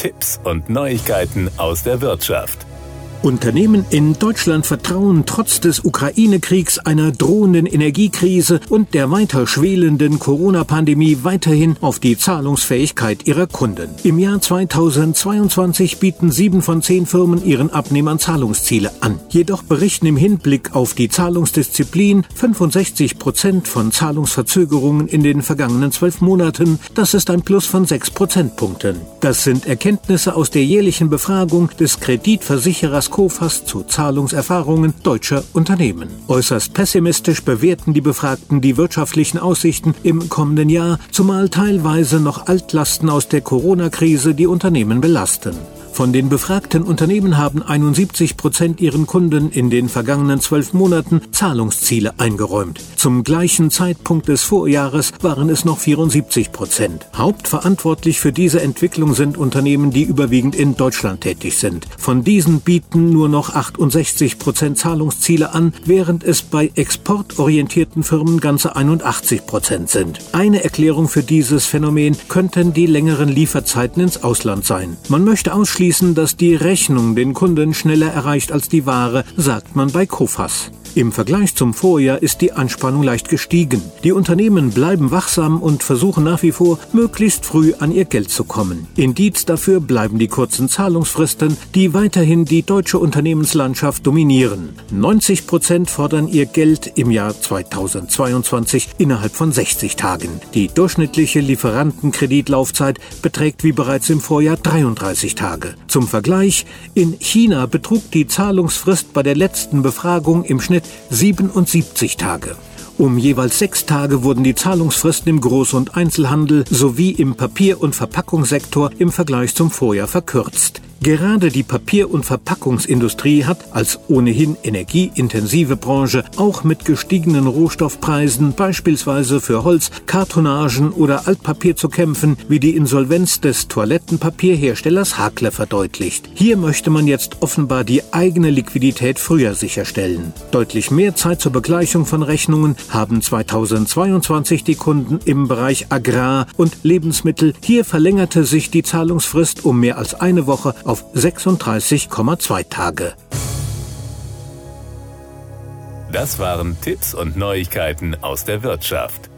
Tipps und Neuigkeiten aus der Wirtschaft. Unternehmen in Deutschland vertrauen trotz des Ukraine-Kriegs, einer drohenden Energiekrise und der weiter schwelenden Corona-Pandemie weiterhin auf die Zahlungsfähigkeit ihrer Kunden. Im Jahr 2022 bieten sieben von zehn Firmen ihren Abnehmern Zahlungsziele an. Jedoch berichten im Hinblick auf die Zahlungsdisziplin 65 Prozent von Zahlungsverzögerungen in den vergangenen zwölf Monaten. Das ist ein Plus von sechs Prozentpunkten. Das sind Erkenntnisse aus der jährlichen Befragung des Kreditversicherers Kofas zu Zahlungserfahrungen deutscher Unternehmen. Äußerst pessimistisch bewerten die Befragten die wirtschaftlichen Aussichten im kommenden Jahr, zumal teilweise noch Altlasten aus der Corona-Krise die Unternehmen belasten. Von den befragten Unternehmen haben 71 Prozent ihren Kunden in den vergangenen zwölf Monaten Zahlungsziele eingeräumt. Zum gleichen Zeitpunkt des Vorjahres waren es noch 74 Prozent. Hauptverantwortlich für diese Entwicklung sind Unternehmen, die überwiegend in Deutschland tätig sind. Von diesen bieten nur noch 68 Prozent Zahlungsziele an, während es bei exportorientierten Firmen ganze 81 Prozent sind. Eine Erklärung für dieses Phänomen könnten die längeren Lieferzeiten ins Ausland sein. Man möchte ausschließen, ausschließen, dass die Rechnung den Kunden schneller erreicht als die Ware, sagt man bei Kofas. Im Vergleich zum Vorjahr ist die Anspannung leicht gestiegen. Die Unternehmen bleiben wachsam und versuchen nach wie vor, möglichst früh an ihr Geld zu kommen. Indiz dafür bleiben die kurzen Zahlungsfristen, die weiterhin die deutsche Unternehmenslandschaft dominieren. 90 Prozent fordern ihr Geld im Jahr 2022 innerhalb von 60 Tagen. Die durchschnittliche Lieferantenkreditlaufzeit beträgt wie bereits im Vorjahr 33 Tage. Zum Vergleich, in China betrug die Zahlungsfrist bei der letzten Befragung im Schnitt 77 Tage. Um jeweils sechs Tage wurden die Zahlungsfristen im Groß- und Einzelhandel sowie im Papier- und Verpackungssektor im Vergleich zum Vorjahr verkürzt. Gerade die Papier- und Verpackungsindustrie hat als ohnehin energieintensive Branche auch mit gestiegenen Rohstoffpreisen beispielsweise für Holz, Kartonagen oder Altpapier zu kämpfen, wie die Insolvenz des Toilettenpapierherstellers Hakle verdeutlicht. Hier möchte man jetzt offenbar die eigene Liquidität früher sicherstellen. Deutlich mehr Zeit zur Begleichung von Rechnungen haben 2022 die Kunden im Bereich Agrar und Lebensmittel. Hier verlängerte sich die Zahlungsfrist um mehr als eine Woche auf 36,2 Tage. Das waren Tipps und Neuigkeiten aus der Wirtschaft.